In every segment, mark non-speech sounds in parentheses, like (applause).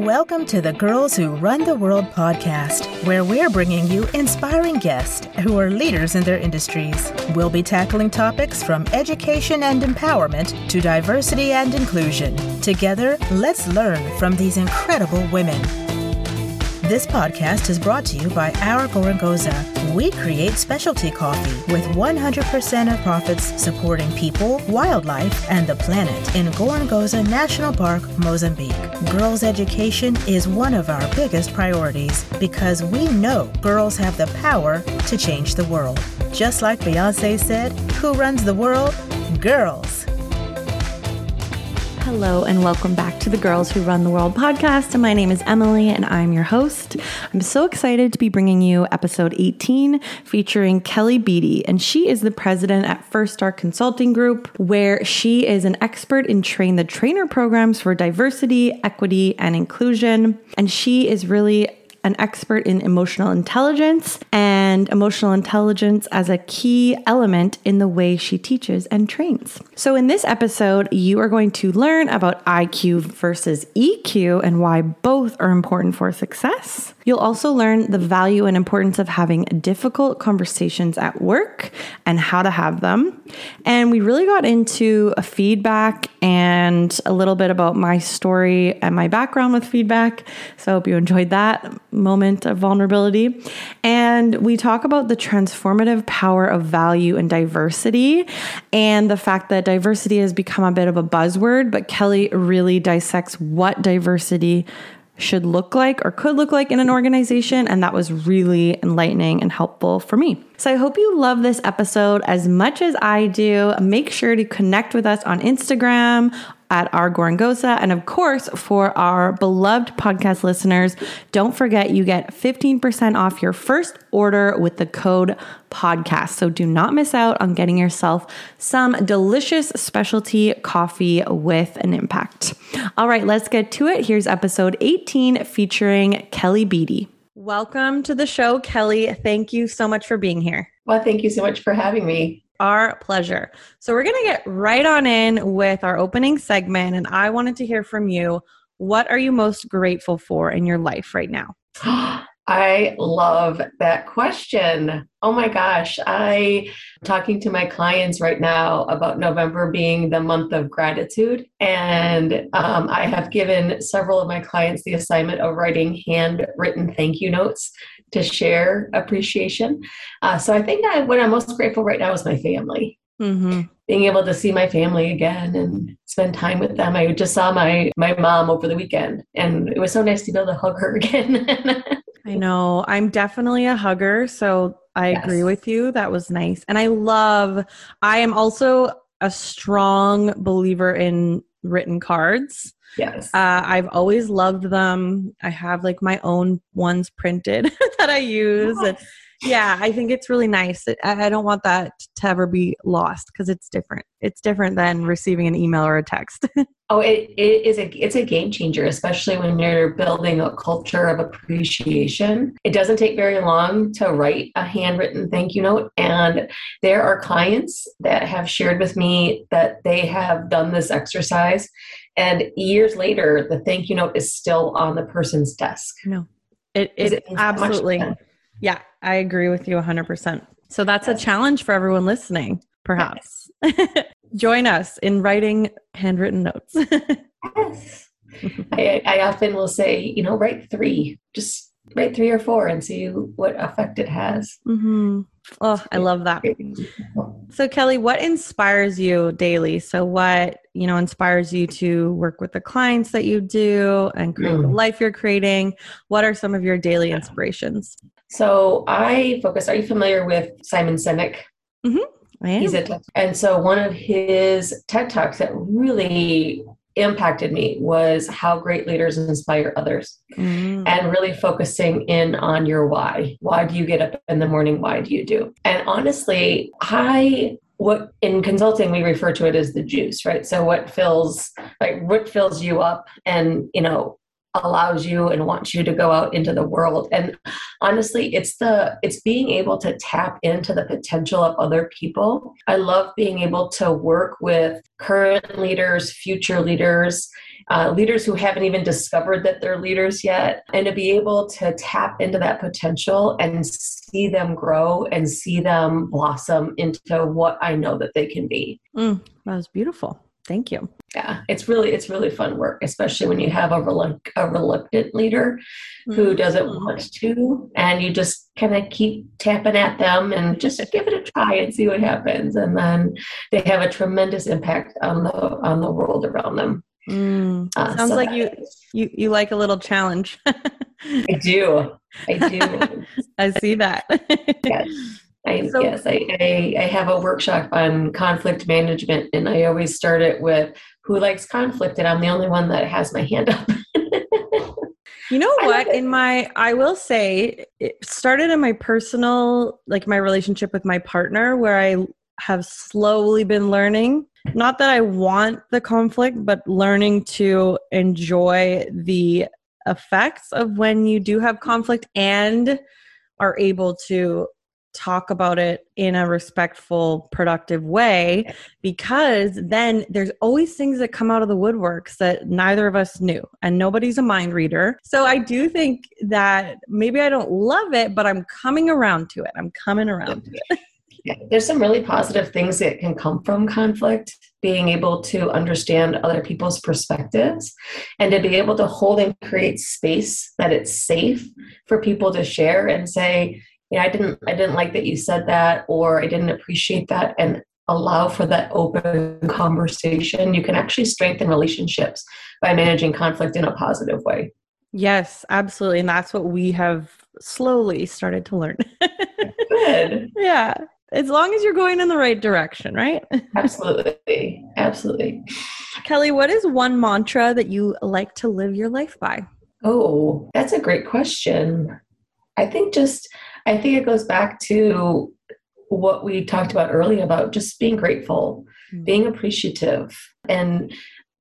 Welcome to the Girls Who Run the World podcast, where we're bringing you inspiring guests who are leaders in their industries. We'll be tackling topics from education and empowerment to diversity and inclusion. Together, let's learn from these incredible women. This podcast is brought to you by Our Gorongosa. We create specialty coffee with 100% of profits supporting people, wildlife, and the planet in Gorongosa National Park, Mozambique. Girls' education is one of our biggest priorities because we know girls have the power to change the world. Just like Beyonce said, who runs the world? Girls. Hello, and welcome back to the Girls Who Run the World podcast. My name is Emily, and I'm your host. I'm so excited to be bringing you episode 18 featuring Kelly Beatty, and she is the president at First Star Consulting Group, where she is an expert in train the trainer programs for diversity, equity, and inclusion. And she is really an expert in emotional intelligence and emotional intelligence as a key element in the way she teaches and trains. So, in this episode, you are going to learn about IQ versus EQ and why both are important for success. You'll also learn the value and importance of having difficult conversations at work and how to have them. And we really got into a feedback and a little bit about my story and my background with feedback. So I hope you enjoyed that moment of vulnerability. And we talk about the transformative power of value and diversity and the fact that diversity has become a bit of a buzzword, but Kelly really dissects what diversity should look like or could look like in an organization. And that was really enlightening and helpful for me. So I hope you love this episode as much as I do. Make sure to connect with us on Instagram, at our Gorongosa. And of course, for our beloved podcast listeners, don't forget you get 15% off your first order with the code podcast. So do not miss out on getting yourself some delicious specialty coffee with an impact. All right, let's get to it. Here's episode 18 featuring Kelly Beatty. Welcome to the show, Kelly. Thank you so much for being here. Well, thank you so much for having me. Our pleasure. So, we're going to get right on in with our opening segment. And I wanted to hear from you. What are you most grateful for in your life right now? (gasps) I love that question. Oh my gosh. I talking to my clients right now about November being the month of gratitude. And um, I have given several of my clients the assignment of writing handwritten thank you notes to share appreciation. Uh, so I think I, what I'm most grateful right now is my family. Mm-hmm. Being able to see my family again and spend time with them. I just saw my my mom over the weekend, and it was so nice to be able to hug her (laughs) again. I know. I'm definitely a hugger, so I yes. agree with you. That was nice, and I love. I am also a strong believer in written cards. Yes. Uh, I've always loved them. I have like my own ones printed (laughs) that I use. And yeah, I think it's really nice. I, I don't want that to ever be lost because it's different. It's different than receiving an email or a text. (laughs) oh, it, it is a it's a game changer, especially when you're building a culture of appreciation. It doesn't take very long to write a handwritten thank you note, and there are clients that have shared with me that they have done this exercise, and years later, the thank you note is still on the person's desk. No, it, it, it absolutely. Yeah, I agree with you 100%. So that's a challenge for everyone listening, perhaps. Yes. (laughs) Join us in writing handwritten notes. (laughs) yes. I, I often will say, you know, write three, just write three or four and see what effect it has. Mm-hmm. Oh, I love that. So, Kelly, what inspires you daily? So, what you know inspires you to work with the clients that you do and create mm. the life you're creating? What are some of your daily inspirations? So I focus. Are you familiar with Simon Sinek? Mm-hmm. He's a and so one of his TED talks that really impacted me was how great leaders inspire others mm. and really focusing in on your why. Why do you get up in the morning? Why do you do? And honestly, I what in consulting we refer to it as the juice, right? So what fills like what fills you up and you know allows you and wants you to go out into the world and honestly it's the it's being able to tap into the potential of other people i love being able to work with current leaders future leaders uh, leaders who haven't even discovered that they're leaders yet, and to be able to tap into that potential and see them grow and see them blossom into what I know that they can be. Mm, that was beautiful. Thank you. Yeah, it's really it's really fun work, especially when you have a, relu- a reluctant leader who mm-hmm. doesn't want to, and you just kind of keep tapping at them and just (laughs) give it a try and see what happens, and then they have a tremendous impact on the on the world around them. Mm, uh, sounds so like you you you like a little challenge. (laughs) I do. I do. I see that. (laughs) yes. I, so, yes, I, I, I, have a workshop on conflict management, and I always start it with who likes conflict, and I'm the only one that has my hand up. you know (laughs) what? In my, I will say, it started in my personal, like my relationship with my partner, where I have slowly been learning. Not that I want the conflict, but learning to enjoy the effects of when you do have conflict and are able to talk about it in a respectful, productive way because then there's always things that come out of the woodworks that neither of us knew, and nobody's a mind reader. So I do think that maybe I don't love it, but I'm coming around to it. I'm coming around to it. (laughs) Yeah, there's some really positive things that can come from conflict being able to understand other people's perspectives and to be able to hold and create space that it's safe for people to share and say yeah, I didn't I didn't like that you said that or I didn't appreciate that and allow for that open conversation. You can actually strengthen relationships by managing conflict in a positive way. Yes, absolutely. And that's what we have slowly started to learn. Good. (laughs) Yeah. As long as you're going in the right direction, right? (laughs) Absolutely. Absolutely. Kelly, what is one mantra that you like to live your life by? Oh, that's a great question. I think just I think it goes back to what we talked about earlier about just being grateful, mm-hmm. being appreciative, and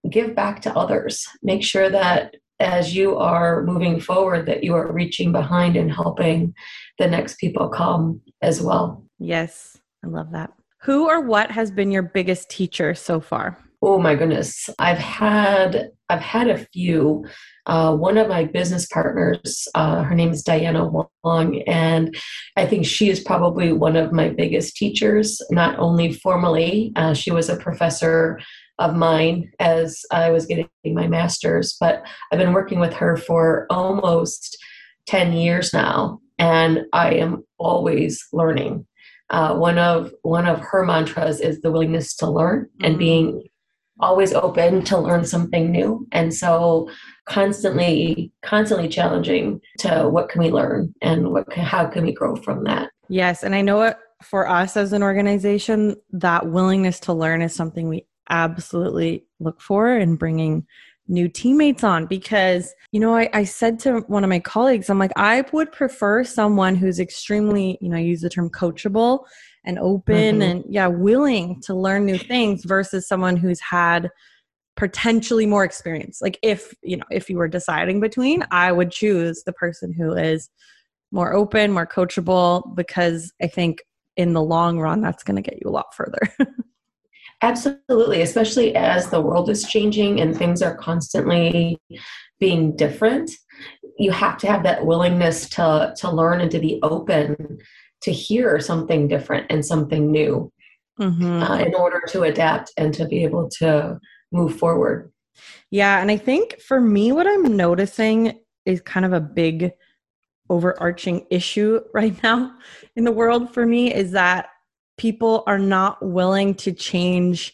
give back to others. Make sure that as you are moving forward, that you are reaching behind and helping the next people come as well. Yes, I love that. Who or what has been your biggest teacher so far? Oh my goodness, I've had I've had a few. Uh, one of my business partners, uh, her name is Diana Wong, and I think she is probably one of my biggest teachers. Not only formally, uh, she was a professor of mine as I was getting my master's, but I've been working with her for almost ten years now, and I am always learning. Uh, one of one of her mantras is the willingness to learn and mm-hmm. being always open to learn something new. And so constantly constantly challenging to what can we learn and what can, how can we grow from that. Yes and i know it for us as an organization that willingness to learn is something we absolutely look for in bringing new teammates on because you know I, I, said to one of my colleagues i'm like i would prefer someone who's extremely you know I use the term coachable and open mm-hmm. and yeah willing to learn new things versus someone who's had potentially more experience like if you know if you were deciding between i would choose the person who is more open more coachable because i think in the long run that's going to get you a lot further (laughs) absolutely especially as the world is changing and things are constantly being different you have to have that willingness to to learn and to be open to hear something different and something new mm-hmm. uh, in order to adapt and to be able to move forward. Yeah. And I think for me, what I'm noticing is kind of a big overarching issue (laughs) right now in the world for me is that people are not willing to change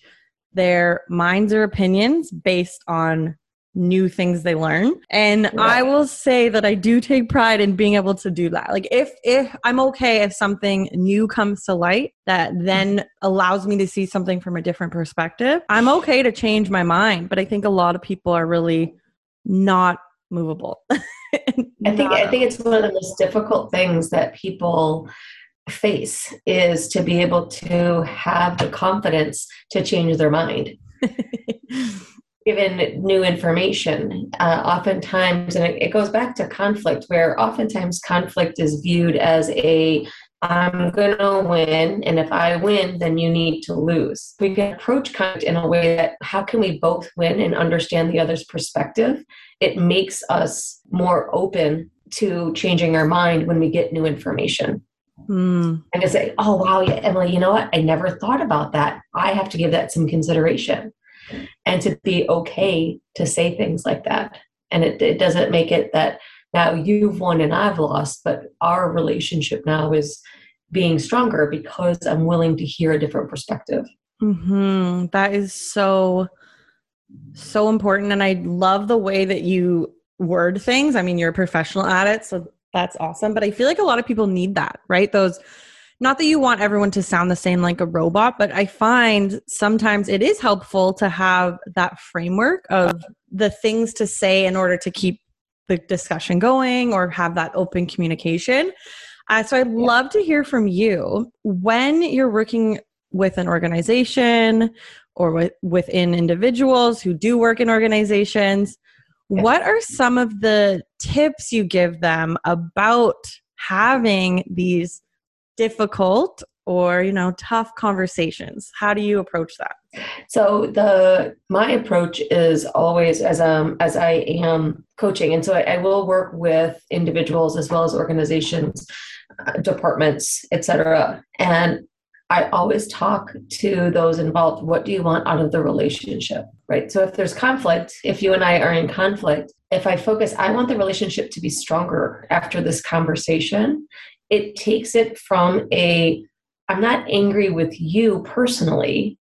their minds or opinions based on new things they learn. And yeah. i will say that i do take pride in being able to do that. Like if if i'm okay if something new comes to light that then allows me to see something from a different perspective i'm okay to change my mind. But i think a lot of people are really not movable. (laughs) I think i think it's one of the most difficult things that people face is to be able to have the confidence to change their mind (laughs) given new information uh, oftentimes and it, it, goes back to conflict where oftentimes conflict is viewed as a I'm going to win. And if I win, then you need to lose. We can approach conflict in a way that how can we both win and understand the other's perspective? It makes us more open to changing our mind when we get new information. Mm. And to say, oh, wow, yeah, Emily, you know what? I never thought about that. I have to give that some consideration. And to be okay to say things like that. And it, it doesn't make it that now you've won and I've lost, but our relationship now is being stronger because I'm willing to hear a different perspective. Mm-hmm. That is so, so important. And I love the way that you word things. I mean, you're a professional at it, so that's awesome. But I feel like a lot of people need that, right? Those, not that you want everyone to sound the same like a robot, but I find sometimes it is helpful to have that framework of the things to say in order to keep the discussion going or have that open communication. Uh, so I'd love to hear from you when you're working with an organization or with, within individuals who do work in organizations. What are some of the tips you give them about having these difficult or you know tough conversations? How do you approach that? So the my approach is always as um as i am coaching and so i, I will work with individuals as well as organizations uh, departments etc and I always talk to those involved what do you want out of the relationship, right? So if there's conflict, if you and I are in conflict, if I focus, I want the relationship to be stronger after this conversation, it takes it from a I'm not angry with you personally.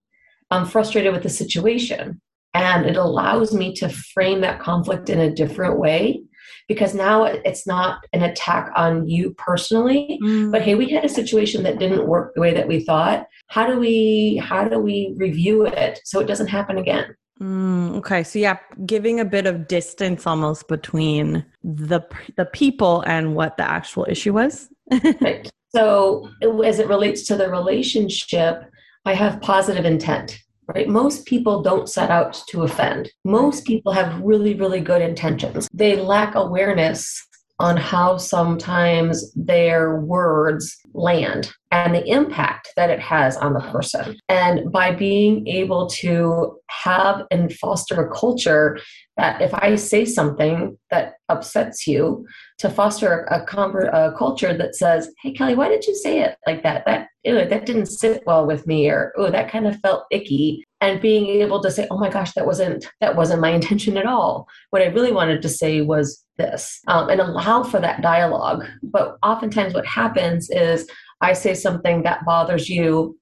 I'm frustrated with the situation. And it allows me to frame that conflict in a different way because now it's not an attack on you personally mm. but hey we had a situation that didn't work the way that we thought how do we how do we review it so it doesn't happen again mm, okay so yeah giving a bit of distance almost between the the people and what the actual issue was right so as it relates to the relationship i have positive intent right? Most people don't set out to offend. Most people have really, really good intentions. They lack awareness on how sometimes their words land and the impact that it has on the person. And by being able to have and foster a culture that if I say something that upsets you, to foster a, a culture that says, "Hey, Kelly, why did you say it like that? That ew, that didn't sit well with me," or "Oh, that kind of felt icky." And being able to say, "Oh my gosh, that wasn't that wasn't my (laughs) intention at all. What I really wanted to say was this," um, and allow for that dialogue. But oftentimes, what happens is I say something that bothers you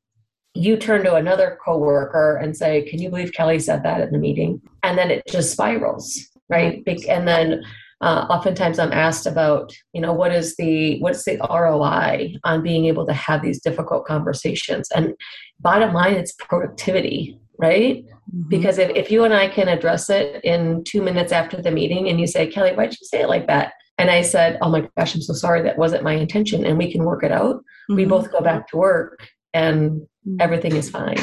you turn to another coworker and say, "Can you believe Kelly said that in the meeting?" And then it just spirals, right? And then uh, oftentimes I'm asked about, you know, what is the what's the ROI on being able to have these difficult conversations? And bottom line, it's productivity, right? Mm-hmm. Because if, if you and I can address it in two minutes after the meeting and you say, Kelly, why'd you say it like that? And I said, Oh my gosh, I'm so sorry. That wasn't my intention. And we can work it out. Mm-hmm. We both go back to work and mm-hmm. everything is fine.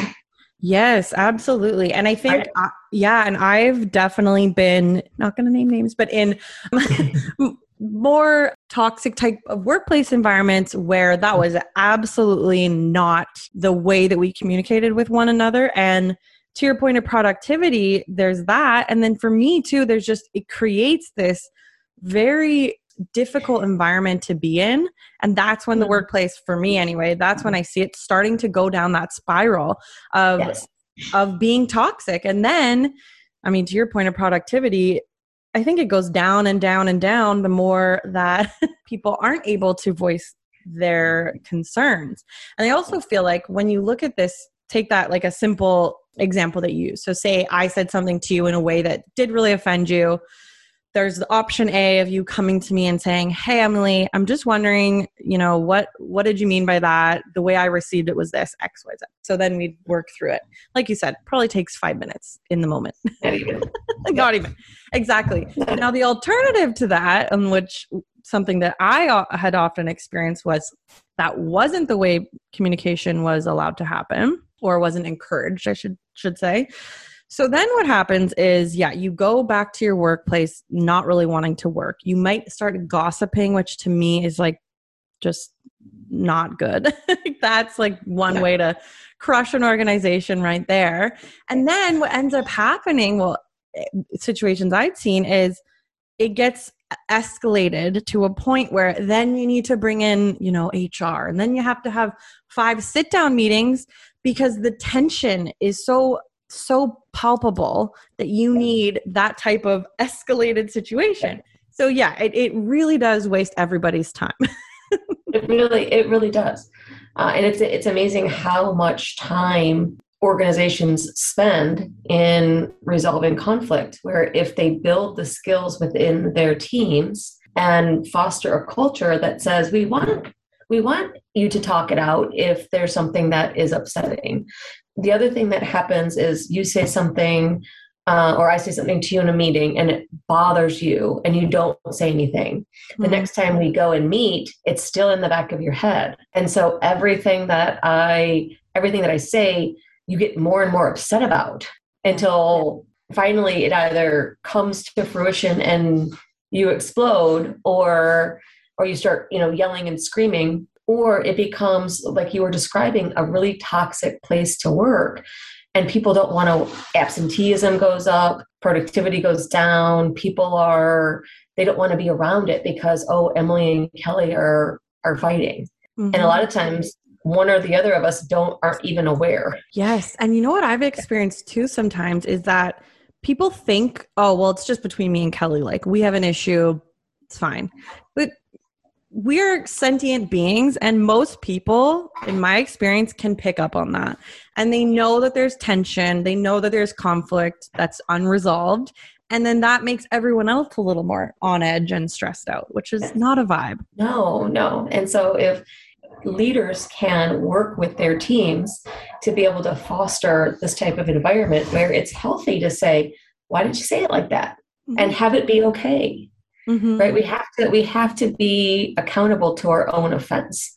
Yes, absolutely. And I think, I, uh, yeah, and I've definitely been, not going to name names, but in (laughs) more toxic type of workplace environments where that was absolutely not the way that we communicated with one another. And to your point of productivity, there's that. And then for me too, there's just, it creates this very difficult environment to be in. And that's when the mm-hmm. workplace, for me anyway, that's when I see it starting to go down that spiral of yes. of being toxic. And then, I mean, to your point of productivity, I think it goes down and down and down the more that (laughs) people aren't able to voice their concerns. And I also feel like when you look at this, take that like a simple example that you use. So say I said something to you in a way that did really offend you there's the option A of you coming to me and saying, "Hey Emily, I'm just wondering, you know, what what did you mean by that? The way I received it was this X Y Z." So then we'd work through it. Like you said, probably takes 5 minutes in the moment. (laughs) Not even. (laughs) Not even. Exactly. (laughs) Now the alternative to that, and which something that I had often experienced was that wasn't the way communication was allowed to happen or wasn't encouraged, I should should say so then what happens is, yeah, you go back to your workplace not really wanting to work. You might start gossiping, which to me is like just not good. (laughs) That's like one yeah. way to crush an organization right there. And then what ends up happening, well, eh, situations I've seen is it gets escalated to a point where then you need to bring in, you know, HR and then you have to have five sit down meetings because the tension is so so palpable that you need that type of escalated situation. So yeah, it, it really does waste everybody's time. (laughs) it really it really does. Uh, and it's it's amazing how much time organizations spend in resolving conflict where if they build the skills within their teams and foster a culture that says we want we want you to talk it out if there's something that is upsetting the other thing that happens is you say something uh, or I say something to you in a meeting and it bothers you and you don't say anything. Mm-hmm. The next time we go and meet, it's still in the back of your head. And so everything that I everything that I say, you get more and more upset about until finally it either comes to fruition and you explode or or you start, you know, yelling and screaming or it becomes like you were describing a really toxic place to work. And people don't want to absenteeism goes up productivity goes down people are they don't want to be around it because oh emily and kelly are are fighting. Mm-hmm. and a lot of times one or the other of us don't aren't even aware. Yes. And you know what i've experienced too sometimes is that people think oh well it's just between me and kelly. Like we have an issue. It's fine. But we're sentient beings and most people in my experience can pick up on that. And they know that there's tension. They know that there's conflict that's unresolved. And then that makes everyone else a little more on edge and stressed out which is not a vibe. No no. And so if leaders can work with their teams to be able to foster this type of environment where it's healthy to say why did you say it like that? Mm-hmm. and have it be okay mm-hmm. right? We have to we have to be accountable to our own offense.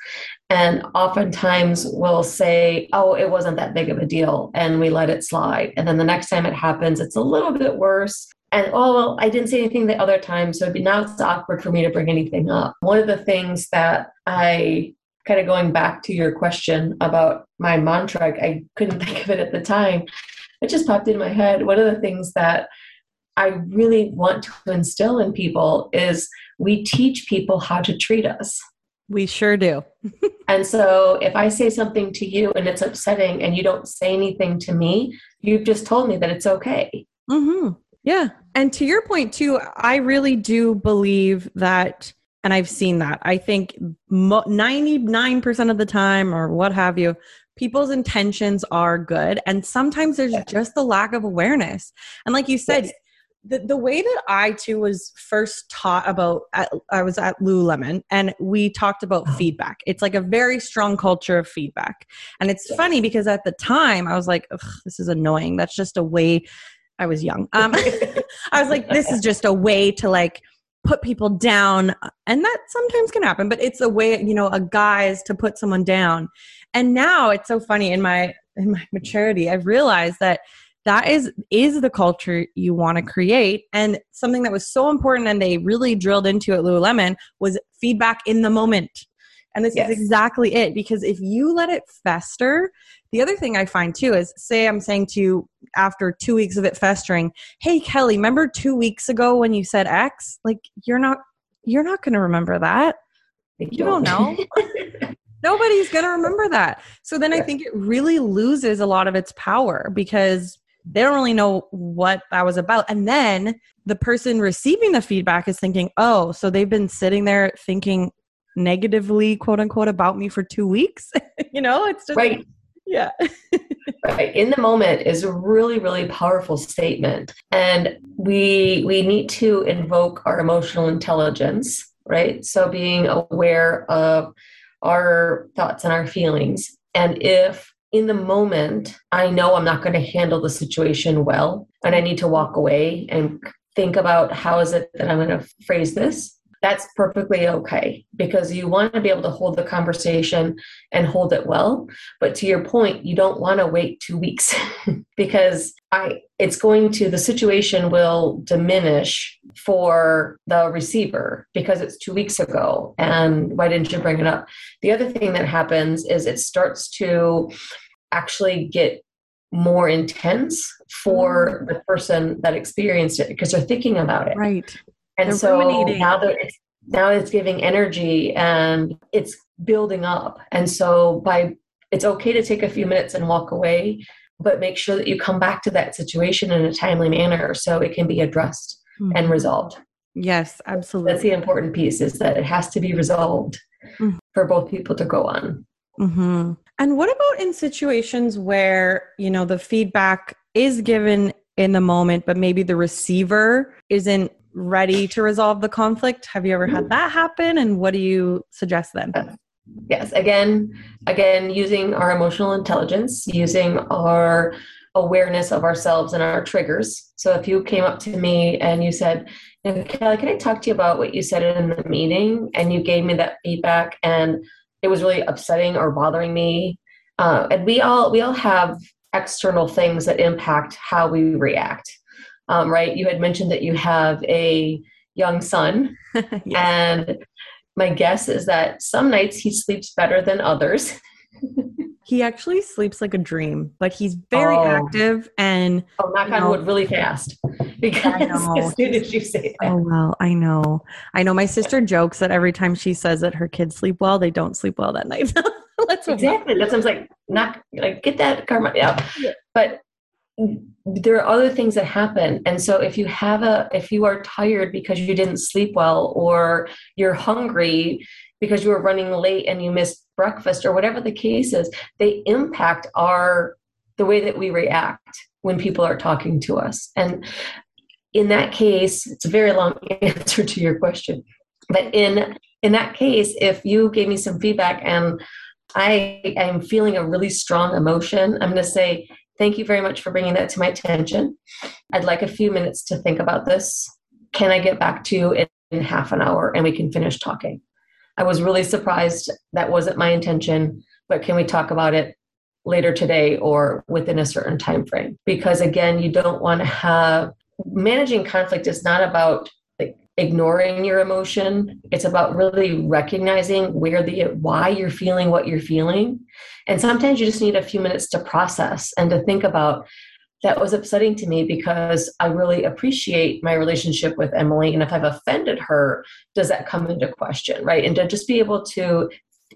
And oftentimes we'll say oh it wasn't that big of a deal and we let it slide. And then the next time it happens it's a little bit worse. And oh well i didn't say anything the other time so now it's awkward for me to bring anything up. One of the things that i kind of going back to your question about my mantra i couldn't (laughs) think of it at the time it just popped in my head. One of the things that I really want to instill in people is we teach people how to treat us. We sure do. (laughs) and so if I say something to you and it's upsetting and you don't say anything to me, you've just told me that it's okay. Mm-hmm. Yeah. And to your point, too, I really do believe that, and I've seen that. I think 99% of the time, or what have you, people's intentions are good. And sometimes there's just the lack of awareness. And like you said, yes the, the way that I too was first taught about, at, I was at Lululemon and we talked about uh-huh. feedback. It's like a very strong culture of feedback. And it's yeah. funny because at the time I was like, this is annoying. That's just a way, I was young. Um, (laughs) I was like, this is (laughs) just a way to like put people down. And that sometimes can happen, but it's a way, you know, a guise to put someone down. And now it's so funny in my, in my maturity, I've realized that that is is the culture you want to create. And something that was so important and they really drilled into at lululemon was feedback in the moment. And this yes. is exactly it because if you let it fester the other thing i find too is say i'm saying to you after two weeks of it festering hey kelly remember two weeks ago when you said x? Like you're not you're not going to remember that. You don't know. (laughs) Nobody's going to remember that. So then i think it really loses a lot of its power because they don't really know what that was about. And then the person receiving the feedback is thinking, oh, so they've been sitting there thinking negatively, quote unquote, about me for two weeks. (laughs) you know, it's just. Right. Yeah. (laughs) right. In the moment is a really, really powerful statement. And we we need to invoke our emotional intelligence, right? So being aware of our thoughts and our feelings. And if in the moment, I know I'm not going to handle the situation well, and I need to walk away and think about how is it that I'm going to phrase this. That's perfectly okay because you want to be able to hold the conversation and hold it well. But to your point, you don't want to wait two weeks (laughs) because I it's going to the situation will diminish for the receiver because it's two weeks ago and why didn't you bring it up? The other thing that happens is it starts to actually get more intense for mm. the person that experienced it because they're thinking about it. Right. And they're so ruminating. now that it's now it's giving energy and it's building up. And so by it's okay to take a few minutes and walk away, but make sure that you come back to that situation in a timely manner so it can be addressed mm-hmm. and resolved. Yes, absolutely. That's the important piece is that it has to be resolved mm-hmm. for both people to go on. Mm-hmm. And what about in situations where, you know, the feedback is given in the moment, but maybe the receiver isn't ready to resolve the conflict? Have you ever had that happen? And what do you suggest then? Yes, again, again, using our emotional intelligence, using our awareness of ourselves and our triggers. So if you came up to me and you said, Kelly, can I talk to you about what you said in the meeting? And you gave me that feedback and it was really upsetting or bothering me. Uh, and we all we all have external things that impact how we react. Um, right? You had mentioned that you have a young son, (laughs) yes. and my guess is that some nights he sleeps better than others. (laughs) he actually sleeps like a dream, but he's very oh. active and oh, knock on wood, really fast. (laughs) Because as soon as you say that. Oh well, I know, I know. My sister jokes that every time she says that her kids sleep well, they don't sleep well that night. Let's exactly. That's what like not like get that karma. Yeah. yeah. But there are other things that happen. And so if you have a if you are tired because you didn't sleep well or you're hungry because you were running late and you missed breakfast or whatever the case is they impact our the way that we react when people are talking to us. And in that case it's a very long (laughs) answer to your question but in in that case if you gave me some feedback and i am feeling a really strong emotion i'm going to say Thank you very much for bringing that to my attention. I'd like a few minutes to think about this. Can I get back to you in, half an hour and we can finish talking? I was really surprised. That wasn't my intention, but can we talk about it later today or within a certain time frame? Because again, you don't want to have managing conflict is not about ignoring your emotion it's about really recognizing where the why you're feeling what you're feeling and sometimes you just need a few minutes to process and to think about that was upsetting to me because I really appreciate my relationship with Emily. And if I've offended her, does that come into question? Right. And to just be able to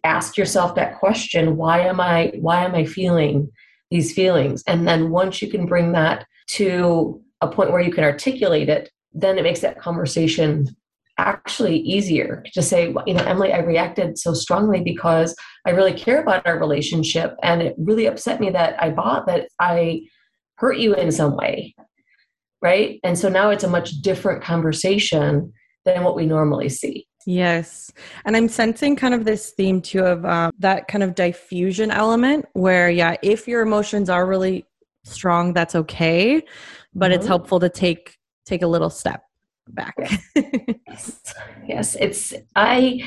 ask yourself that question, why am I why am I feeling these feelings? And then once you can bring that to a point where you can articulate it, then it makes that conversation actually easier to say, you know, Emily, I reacted so strongly because I really care about our relationship. And it really upset me that I bought that I hurt you in some way. Right. And so now it's a much different conversation than what we normally see. Yes. And I'm sensing kind of this theme too of um, that kind of diffusion element where, yeah, if your emotions are really strong, that's okay. But mm-hmm. it's helpful to take take a little step back. yes. (laughs) yes, it's I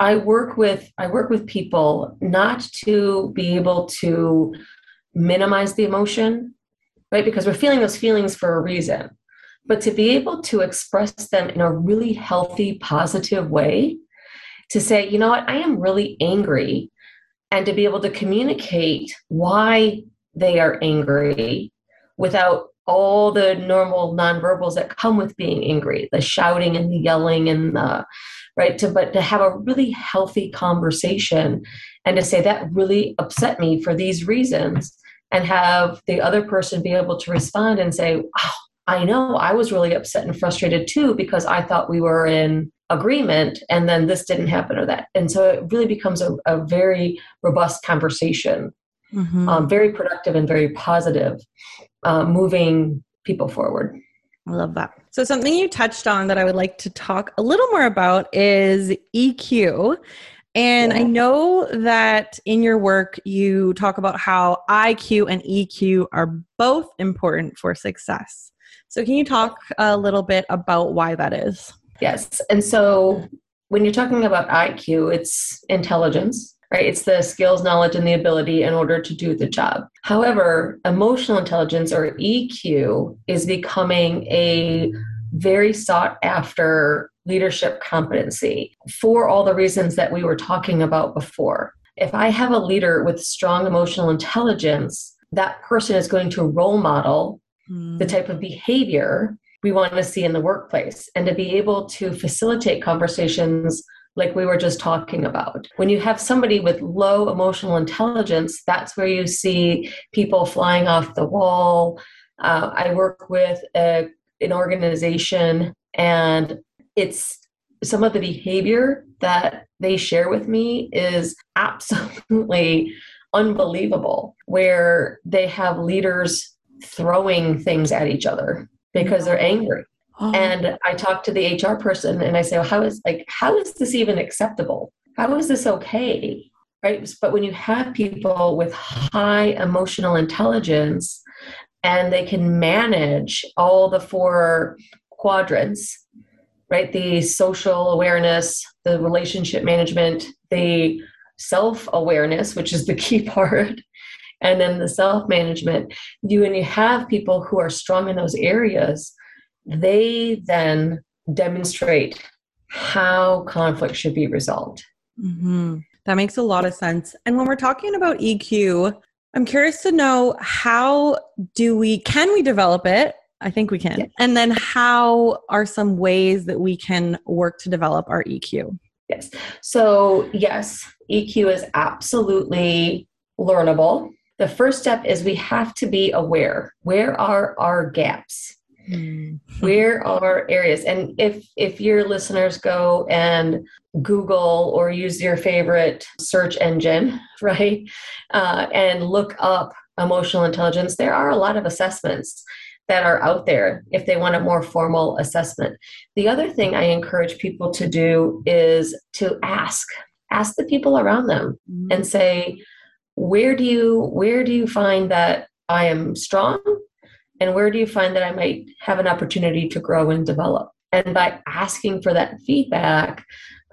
I work with I work with people not to be able to minimize the emotion, right? Because we're feeling those feelings for a reason. But to be able to express them in a really healthy, positive way, to say, you know what, I am really angry, and to be able to communicate why they are angry without all the normal nonverbals that come with being angry the shouting and the yelling and the right to but to have a really healthy conversation and to say that really upset me for these reasons and have the other person be able to respond and say oh, i know i was really upset and frustrated too because i thought we were in agreement and then this didn't happen or that and so it really becomes a, a very robust conversation mm-hmm. um, very productive and very positive uh, moving people forward. I love that. So, something you touched on that I would like to talk a little more about is EQ. And yeah. I know that in your work, you talk about how IQ and EQ are both important for success. So, can you talk a little bit about why that is? Yes. And so when you're talking about IQ, it's intelligence, right? It's the skills, knowledge, and the ability in order to do the job. However, emotional intelligence or EQ is becoming a very sought after leadership competency for all the reasons that we were talking about before. If I have a leader with strong emotional intelligence, that person is going to role model mm. the type of behavior we want to see in the workplace and to be able to facilitate conversations like we were just talking about. When you have somebody with low emotional intelligence, that's where you see people flying off the wall. Uh, I work with a, an organization, and it's some of the behavior that they share with me is absolutely unbelievable, where they have leaders throwing things at each other because they're angry. And I talk to the HR person and I say, well, how is like how is this even acceptable? How is this okay? Right. But when you have people with high emotional intelligence and they can manage all the four quadrants, right? The social awareness, the relationship management, the self awareness, which is the key (laughs) part, and then the self management you and you have people who are strong in those areas they then demonstrate how conflict should be resolved. Mm-hmm. that makes a lot of sense. And when we're talking about eq i'm curious to know how do we can we develop it? I think we can. Yes. and then how are some ways that we can work to develop our eq yes. So yes eq is absolutely learnable. The first step is we have to be aware. Where are our gaps mm-hmm. where are areas and if if your listeners go and google or use your favorite search engine (laughs) right uh, and look up emotional intelligence there are a lot of assessments that are out there if they want a more formal assessment the other thing i encourage people to do is to ask ask the people around them mm-hmm. and say where do you where do you find that I am strong and where do you find that I might have an opportunity to grow and develop? And by asking for that feedback,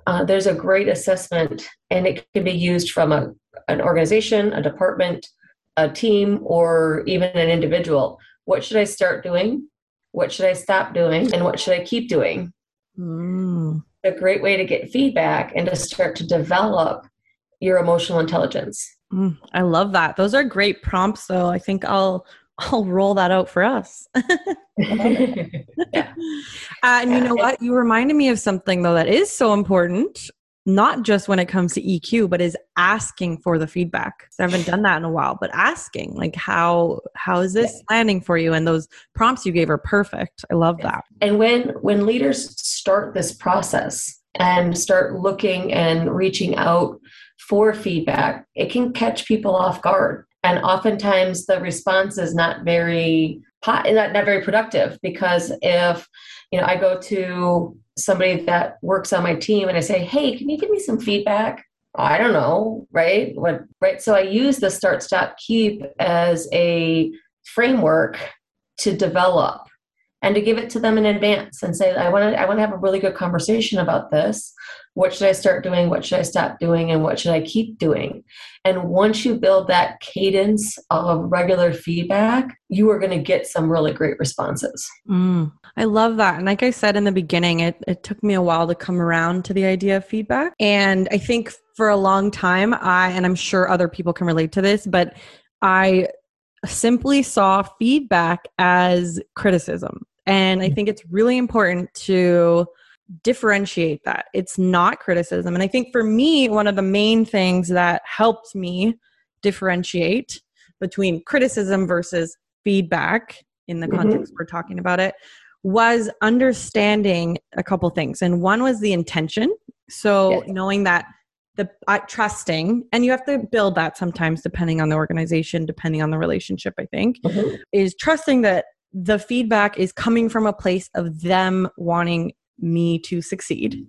uh, there's a great assessment, and it can be used from a, an organization, a department, a team, or even an individual. What should I start doing? What should I stop doing? And what should I keep doing? Mm. A great way to get feedback and to start to develop your emotional intelligence. Mm, I love that. Those are great prompts, though. I think I'll I'll roll that out for us. (laughs) yeah. uh, and you know what? You reminded me of something though that is so important, not just when it comes to EQ, but is asking for the feedback. I haven't done that in a while, but asking like how how is this landing for you? And those prompts you gave are perfect. I love that. And when when leaders start this process and start looking and reaching out for feedback, it can catch people off guard. And oftentimes the response is not very not, not very productive because if you know I go to somebody that works on my team and I say, hey, can you give me some feedback? I don't know, right? What right? So I use the start, stop, keep as a framework to develop and to give it to them in advance and say, I want to I want to have a really good conversation about this what should I start doing? What should I stop doing? And what should I keep doing? And once you build that cadence of regular feedback, you are going to get some really great responses. Mm, I love that. And like I said in the beginning, it, it took me a while to come around to the idea of feedback. And I think for a long time, I, and I'm sure other people can relate to this, but I simply saw feedback as criticism. And I mm. think it's really important to differentiate that. It's not criticism. And I think for me, one of the main things that helped me differentiate between criticism versus feedback in the mm-hmm. context we're talking about it was understanding a couple things. And one was the intention. So yes. knowing that the uh, trusting and you have to build that sometimes depending on the organization depending on the relationship i think mm-hmm. is trusting that the feedback is coming from a place of them wanting me to succeed.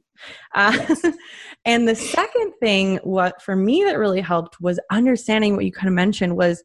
Uh, (laughs) and the second thing, what for me that really helped was understanding what you kind of mentioned was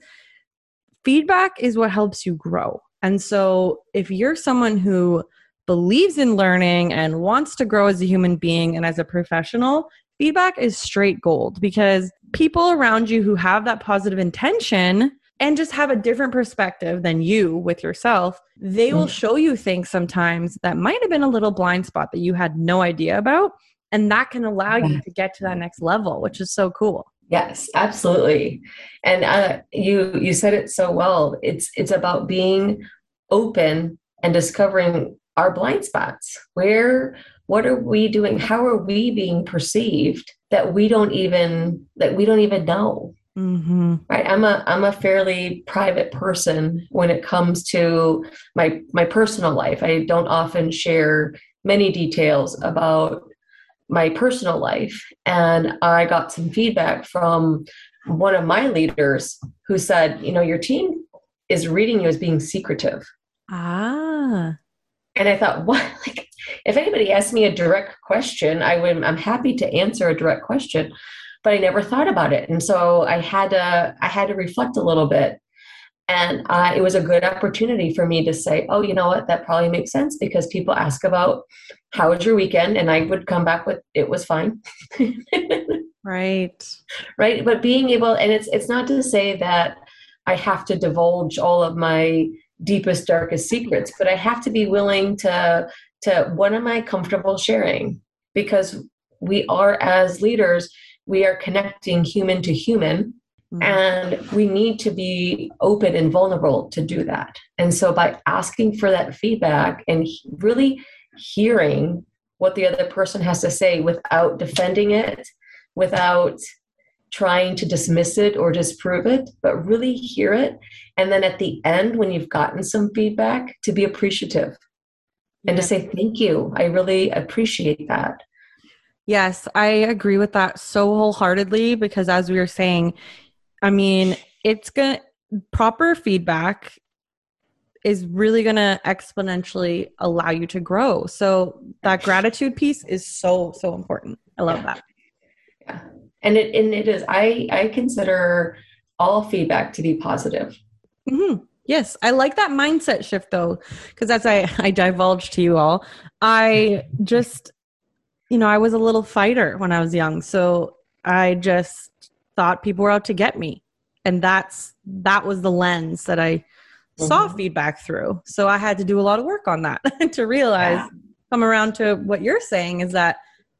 feedback is what helps you grow. And so if you're someone who believes in learning and wants to grow as a human being and as a professional, feedback is straight gold because people around you who have that positive intention and just have a different perspective than you with yourself, they will mm. show you things sometimes that might have been a little blind spot that you had no idea about. And that can allow you to get to that next level, which is so cool. Yes, absolutely. And uh, you you said it so well. It's it's about being open and discovering our blind spots. Where what are we doing? How are we being perceived that we don't even that we don't even know? Mm-hmm. Right. I'm a I'm a fairly private person when it comes to my my personal life. I don't often share many details about my personal life. And I got some feedback from one of my leaders who said, you know, your team is reading you as being secretive. Ah. And I thought, (laughs) what? Like, if anybody asked me a direct question, I would. I'm happy to answer a direct question, but I never thought about it, and so I had to. I had to reflect a little bit, and uh, it was a good opportunity for me to say, oh, you know what? That probably makes sense because people ask about how was your weekend, and I would come back with it was fine. (laughs) right. Right. But being able, and it's it's not to say that I have to divulge all of my deepest darkest secrets but i have to be willing to to what am i comfortable sharing because we are as leaders we are connecting human to human mm-hmm. and we need to be open and vulnerable to do that and so by asking for that feedback and really hearing what the other person has to say without defending it without trying to dismiss it or disprove it, but really hear it. And then at the end, when you've gotten some feedback, to be appreciative and to say, thank you. I really appreciate that. Yes, I agree with that so wholeheartedly because as we were saying, I mean, it's going to, proper feedback is really going to exponentially allow you to grow. So that gratitude piece is so, so important. I love yeah. that. Yeah and it and it is i i consider all feedback to be positive mm-hmm. yes i like that mindset shift though because as i i divulged to you all i (laughs) just you know i was a little fighter when i was young so i just thought people were out to get me and that's that was the lens that i mm-hmm. saw feedback through so i had to do a lot of work on that (laughs) to realize yeah. come around to what you're saying is that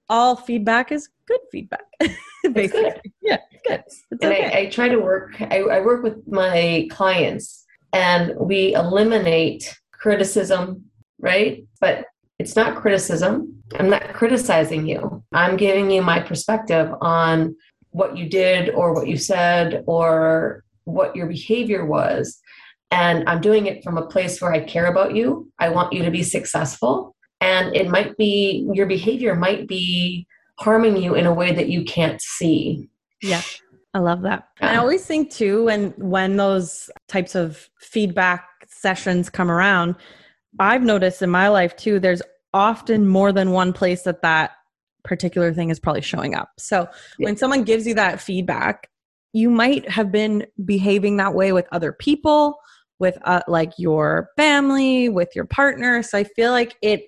all feedback is good feedback. (laughs) Basically, good. yeah, it's good. It's and okay. I, I, try to work. I, I work with my clients, and we eliminate criticism, right? But it's not criticism. I'm not criticizing you. I'm giving you my perspective on what you did or what you said or what your behavior was. And I'm doing it from a place where I care about you. I want you to be successful. And it might be your behavior might be harming you in a way that you can't see. Yeah. I love that. Yeah. I always think too when when those types of feedback sessions come around, I've noticed in my life too there's often more than one place that that particular thing is probably showing up. So yeah. when someone gives you that feedback, you might have been behaving that way with other people, with uh, like your family, with your partner. So I feel like it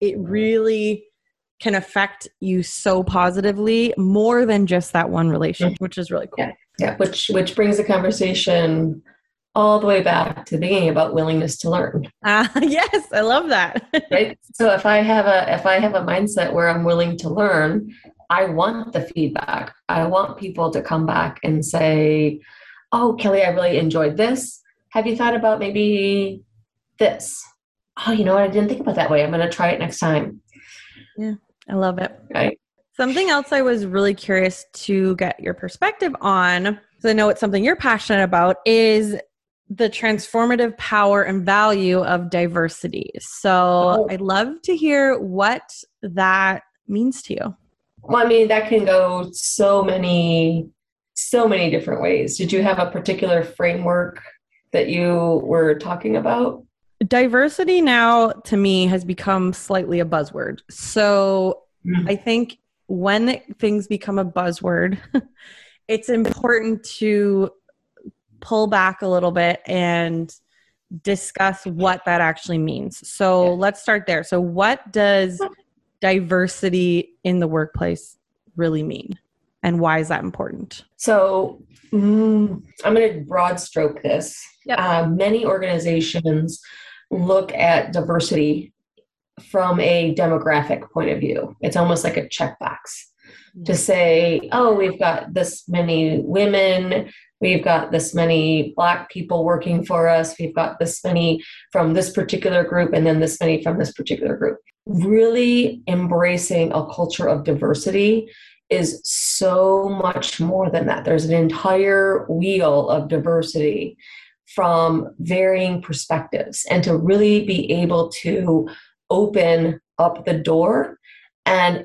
it really can affect you so positively more than just that one relationship, which is really cool. Yeah, yeah. Which which brings the conversation all the way back to the beginning about willingness to learn. Uh, (laughs) yes, I love that. (laughs) right. So if I have a if I have a mindset where I'm willing to learn, I want the feedback. I want people to come back and say, "Oh, Kelly, I really enjoyed this. Have you thought about maybe this?" Oh, you know what? I didn't think about that way. I'm going to try it next time. Yeah. I love it. Right. Something else I was really curious to get your perspective on, because I know it's something you're passionate about, is the transformative power and value of diversity. So oh. I'd love to hear what that means to you. Well, I mean, that can go so many, so many different ways. Did you have a particular framework that you were talking about? diversity now to me has become slightly a buzzword. So mm-hmm. I think when things become a buzzword, (laughs) it's important to pull back a little bit and discuss what that actually means. So yeah. let's start there. So, what does diversity in the workplace really mean? And why is that important? So, mm, I'm going to broad stroke this. Yep. Uh, many organizations look at diversity from a demographic point of view. It's almost like a checkbox to mm. say, oh, we've got this many women, we've got this many black people working for us, we've got this many from this particular group, and then this many from this particular group. Really embracing a culture of diversity is so much more than that. There's an entire wheel of diversity from varying perspectives and to really be able to open up the door and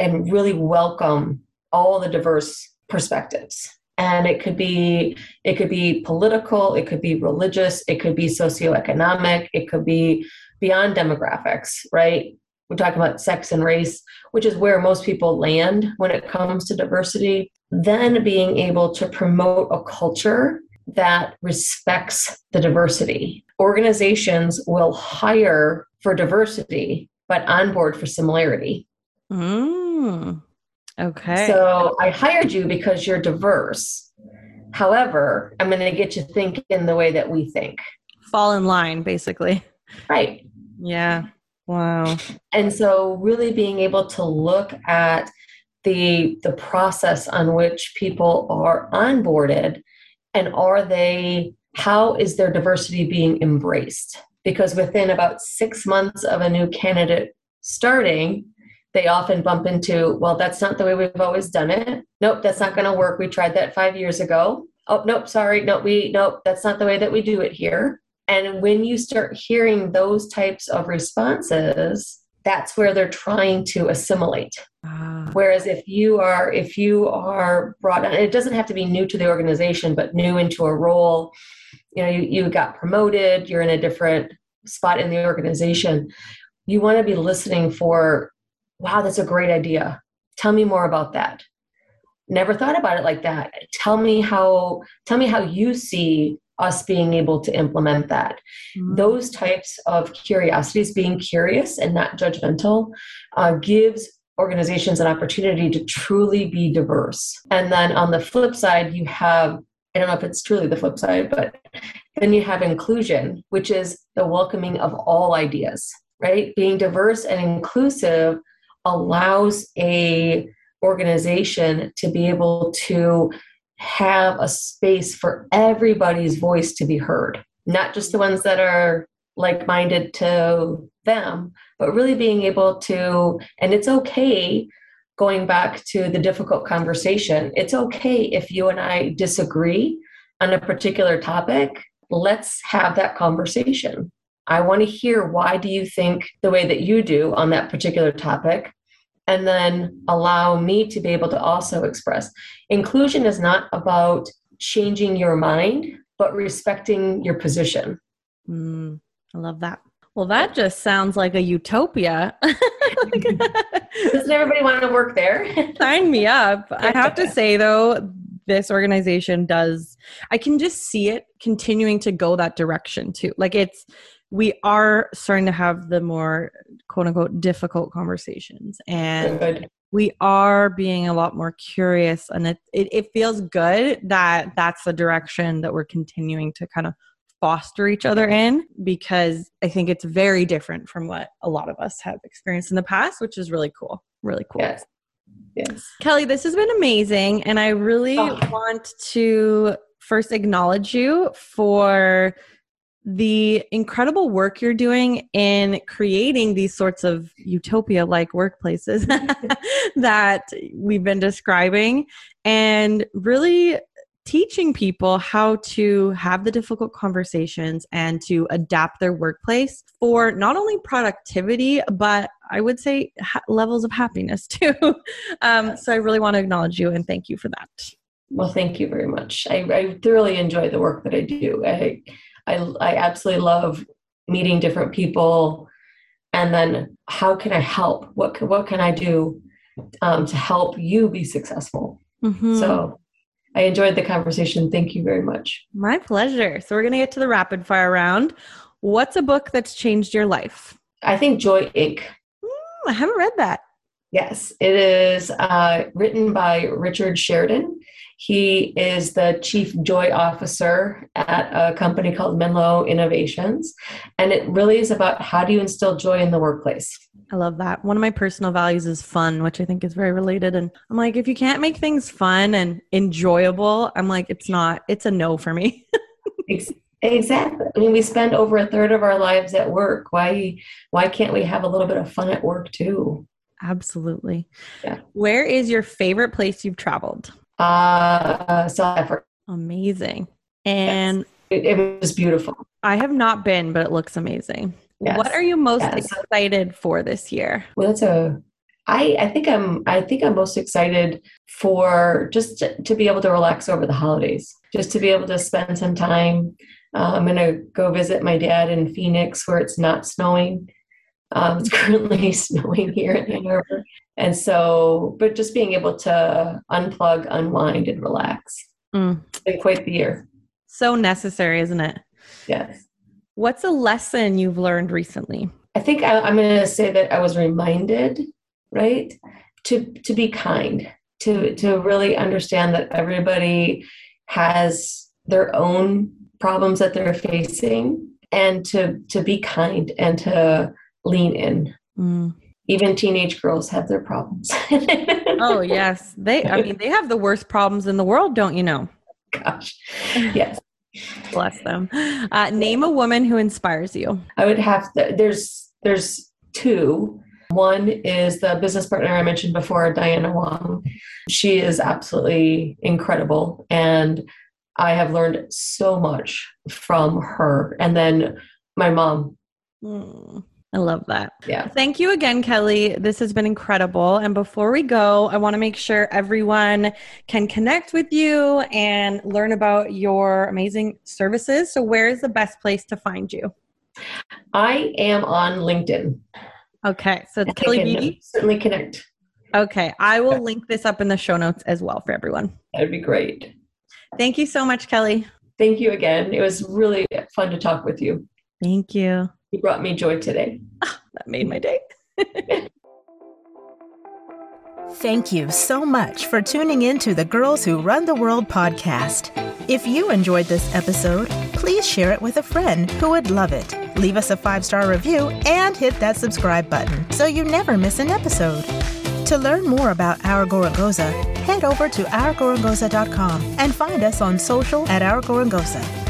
and really welcome all the diverse perspectives and it could be it could be political it could be religious it could be socioeconomic it could be beyond demographics right? We're talking about sex and race which is where most people land when it comes to diversity. Then being able to promote a culture that respects the diversity. Organizations will hire for diversity but onboard for similarity. Mm, okay. So i hired you because you're diverse. However i'm going to get you thinking the way that we think. Fall in line basically. Right. Yeah. Wow. And so really being able to look at the the process on which people are onboarded and are they how is their diversity being embraced? Because within about six months of a new candidate starting they often bump into well that's not the way we've always done it. Nope that's not going to work. We tried that five years ago. Oh nope sorry. No we nope that's not the way that we do it here. And when you start hearing those types of responses that's where they're trying to assimilate. Ah. whereas if you are if you are brought on it doesn't have to be new to the organization but new into a role you know you, you got promoted you're in a different spot in the organization you want to be listening for wow that's a great idea tell me more about that never thought about it like that tell me how tell me how you see us being able to implement that. Mm-hmm. Those types of curiosities, being curious and not judgmental, uh, gives organizations an opportunity to truly be diverse. And then on the flip side, you have I don't know if it's truly the flip side, but then you have inclusion, which is the welcoming of all ideas, right? Being diverse and inclusive allows a organization to be able to have a space for everybody's voice to be heard, not just the ones that are like minded to them, but really being able to, and it's okay going back to the difficult conversation. It's okay if you and I disagree on a particular topic. Let's have that conversation. I want to hear why do you think the way that you do on that particular topic? and then allow me to be able to also express. Inclusion is not about changing your mind, but respecting your position. Mm, I love that. Well, that just sounds like a utopia. Doesn't everybody want to work there? (laughs) Sign me up. I have to say, though, this organization does, I can just see it continuing to go that direction too. Like it's, we are starting to have the more quote unquote difficult conversations and good. we are being a lot more curious and it, it, it feels good that that's the direction that we're continuing to kind of foster each other in because I think it's very different from what a lot of us have experienced in the past, which is really cool. Really cool. Yes. Yes. Kelly, this has been amazing. And I really oh. want to first acknowledge you for the incredible work you're doing in creating these sorts of utopia like workplaces (laughs) that we've been describing and really teaching people how to have the difficult conversations and to adapt their workplace for not only productivity but i would say ha- levels of happiness (laughs) too. Um, so i really want to acknowledge you and thank you for that. Well thank you very much. I, I thoroughly enjoy the work that i do. I, I, I absolutely love meeting different people and then how can I help? What can, what can I do um, to help you be successful? Mm-hmm. So I enjoyed the conversation. Thank you very much. My pleasure. So we're going to get to the rapid fire round. What's a book that's changed your life? I think Joy Inc. Mm, I haven't read that. Yes, it is uh, written by Richard Sheridan. He is the chief joy officer at a company called Menlo Innovations. And it really is about how do you instill joy in the workplace. I love that. One of my personal values is fun, which I think is very related. And I'm like, if you can't make things fun and enjoyable, I'm like, it's not, it's a no for me. (laughs) Exactly. I mean, we spend over a third of our lives at work. Why why can't we have a little bit of fun at work too? Absolutely. Yeah. Where is your favorite place you've traveled? Uh, South Africa. Amazing. And yes. it, it, was beautiful. I have not been, but it looks amazing. Yes. What are you most yes. excited for this year? Well, that's a I, I think I'm I think I'm most excited for just to, to, be able to relax over the holidays, just to be able to spend some time. Uh, I'm going to go visit my dad in Phoenix where it's not snowing. Um, it's (laughs) currently snowing here in Ann Arbor, and so but just being able to unplug, unwind, and relax. Mm. It's been quite the year. So necessary, isn't it? Yes. What's a lesson you've learned recently? I think I, I'm going to say that I was reminded right to to be kind to to really understand that everybody has their own problems that they're facing and to to be kind and to lean in mm. Even teenage girls have their problems (laughs) oh yes they i mean they have the worst problems in the world don't you know gosh yes bless them uh, name a woman who inspires you i would have to, there's there's two one is the business partner I mentioned before, Diana Wong. She is absolutely incredible. And I have learned so much from her. And then my mom. Mm, I love that. Yeah. Thank you again, Kelly. This has been incredible. And before we go, I want to make sure everyone can connect with you and learn about your amazing services. So, where is the best place to find you? I am on LinkedIn. Okay, so it's Kelly Beatty. Certainly connect. Okay, I will link this up in the show notes as well for everyone. That'd be great. Thank you so much, Kelly. Thank you again. It was really fun to talk with you. Thank you. You brought me joy today. (laughs) that made my day. (laughs) Thank you so much for tuning in to the Girls Who Run the World podcast. If you enjoyed this episode, please share it with a friend who would love it. Leave us a five star review and hit that subscribe button so you never miss an episode. To learn more about Our Gorongosa, head over to ourgorongosa.com and find us on social at Our Gorongosa.